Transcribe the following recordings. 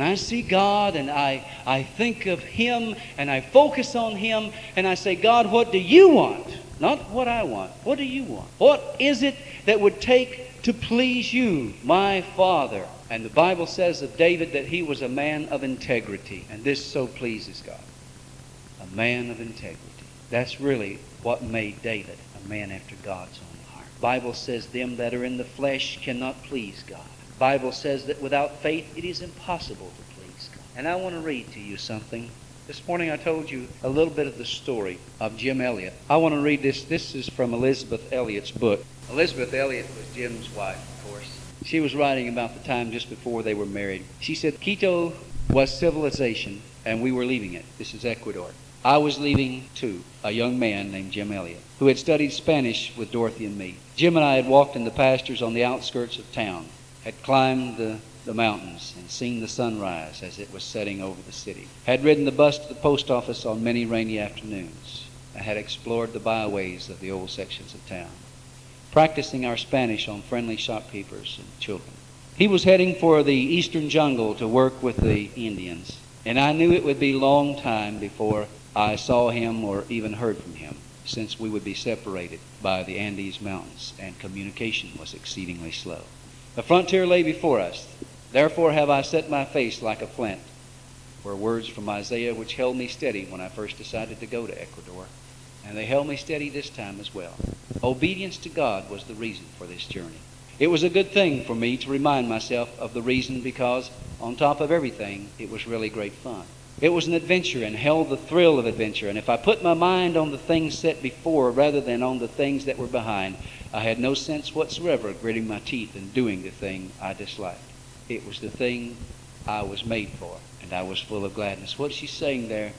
When I see God and I, I think of Him and I focus on Him and I say, God, what do you want? Not what I want. What do you want? What is it that would take to please you, my Father? And the Bible says of David that he was a man of integrity, and this so pleases God. A man of integrity. That's really what made David a man after God's own heart. The Bible says them that are in the flesh cannot please God. Bible says that without faith it is impossible to please God. And I want to read to you something. This morning I told you a little bit of the story of Jim Elliot. I want to read this. This is from Elisabeth Elliot's book. Elisabeth Elliot was Jim's wife, of course. She was writing about the time just before they were married. She said, Quito was civilization, and we were leaving it. This is Ecuador. I was leaving too, a young man named Jim Elliot, who had studied Spanish with Dorothy and me. Jim and I had walked in the pastures on the outskirts of town, had climbed the, the mountains and seen the sunrise as it was setting over the city, had ridden the bus to the post office on many rainy afternoons, and had explored the byways of the old sections of town, practicing our Spanish on friendly shopkeepers and children. He was heading for the eastern jungle to work with the Indians, and I knew it would be a long time before I saw him or even heard from him, since we would be separated by the Andes Mountains and communication was exceedingly slow. The frontier lay before us. Therefore have I set my face like a flint, were words from Isaiah which held me steady when I first decided to go to Ecuador. And they held me steady this time as well. Obedience to God was the reason for this journey. It was a good thing for me to remind myself of the reason because, on top of everything, it was really great fun. It was an adventure and held the thrill of adventure. And if I put my mind on the things set before rather than on the things that were behind, I had no sense whatsoever of gritting my teeth and doing the thing I disliked. It was the thing I was made for, and I was full of gladness. What she's saying there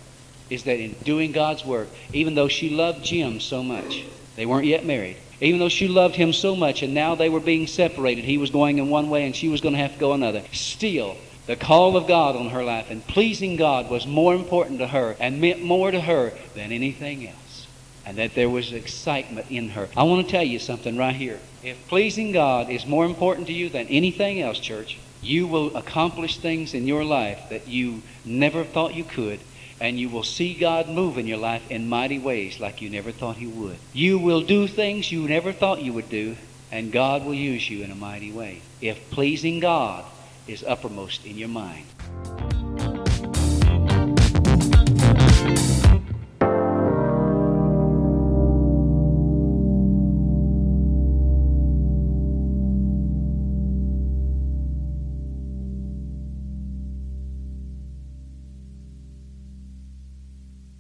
is that in doing God's work, even though she loved Jim so much, they weren't yet married, even though she loved him so much and now they were being separated, he was going in one way and she was going to have to go another, still the call of God on her life and pleasing God was more important to her and meant more to her than anything else. And that there was excitement in her. I want to tell you something right here. If pleasing God is more important to you than anything else, church, you will accomplish things in your life that you never thought you could. And you will see God move in your life in mighty ways like you never thought He would. You will do things you never thought you would do, and God will use you in a mighty way. If pleasing God is uppermost in your mind.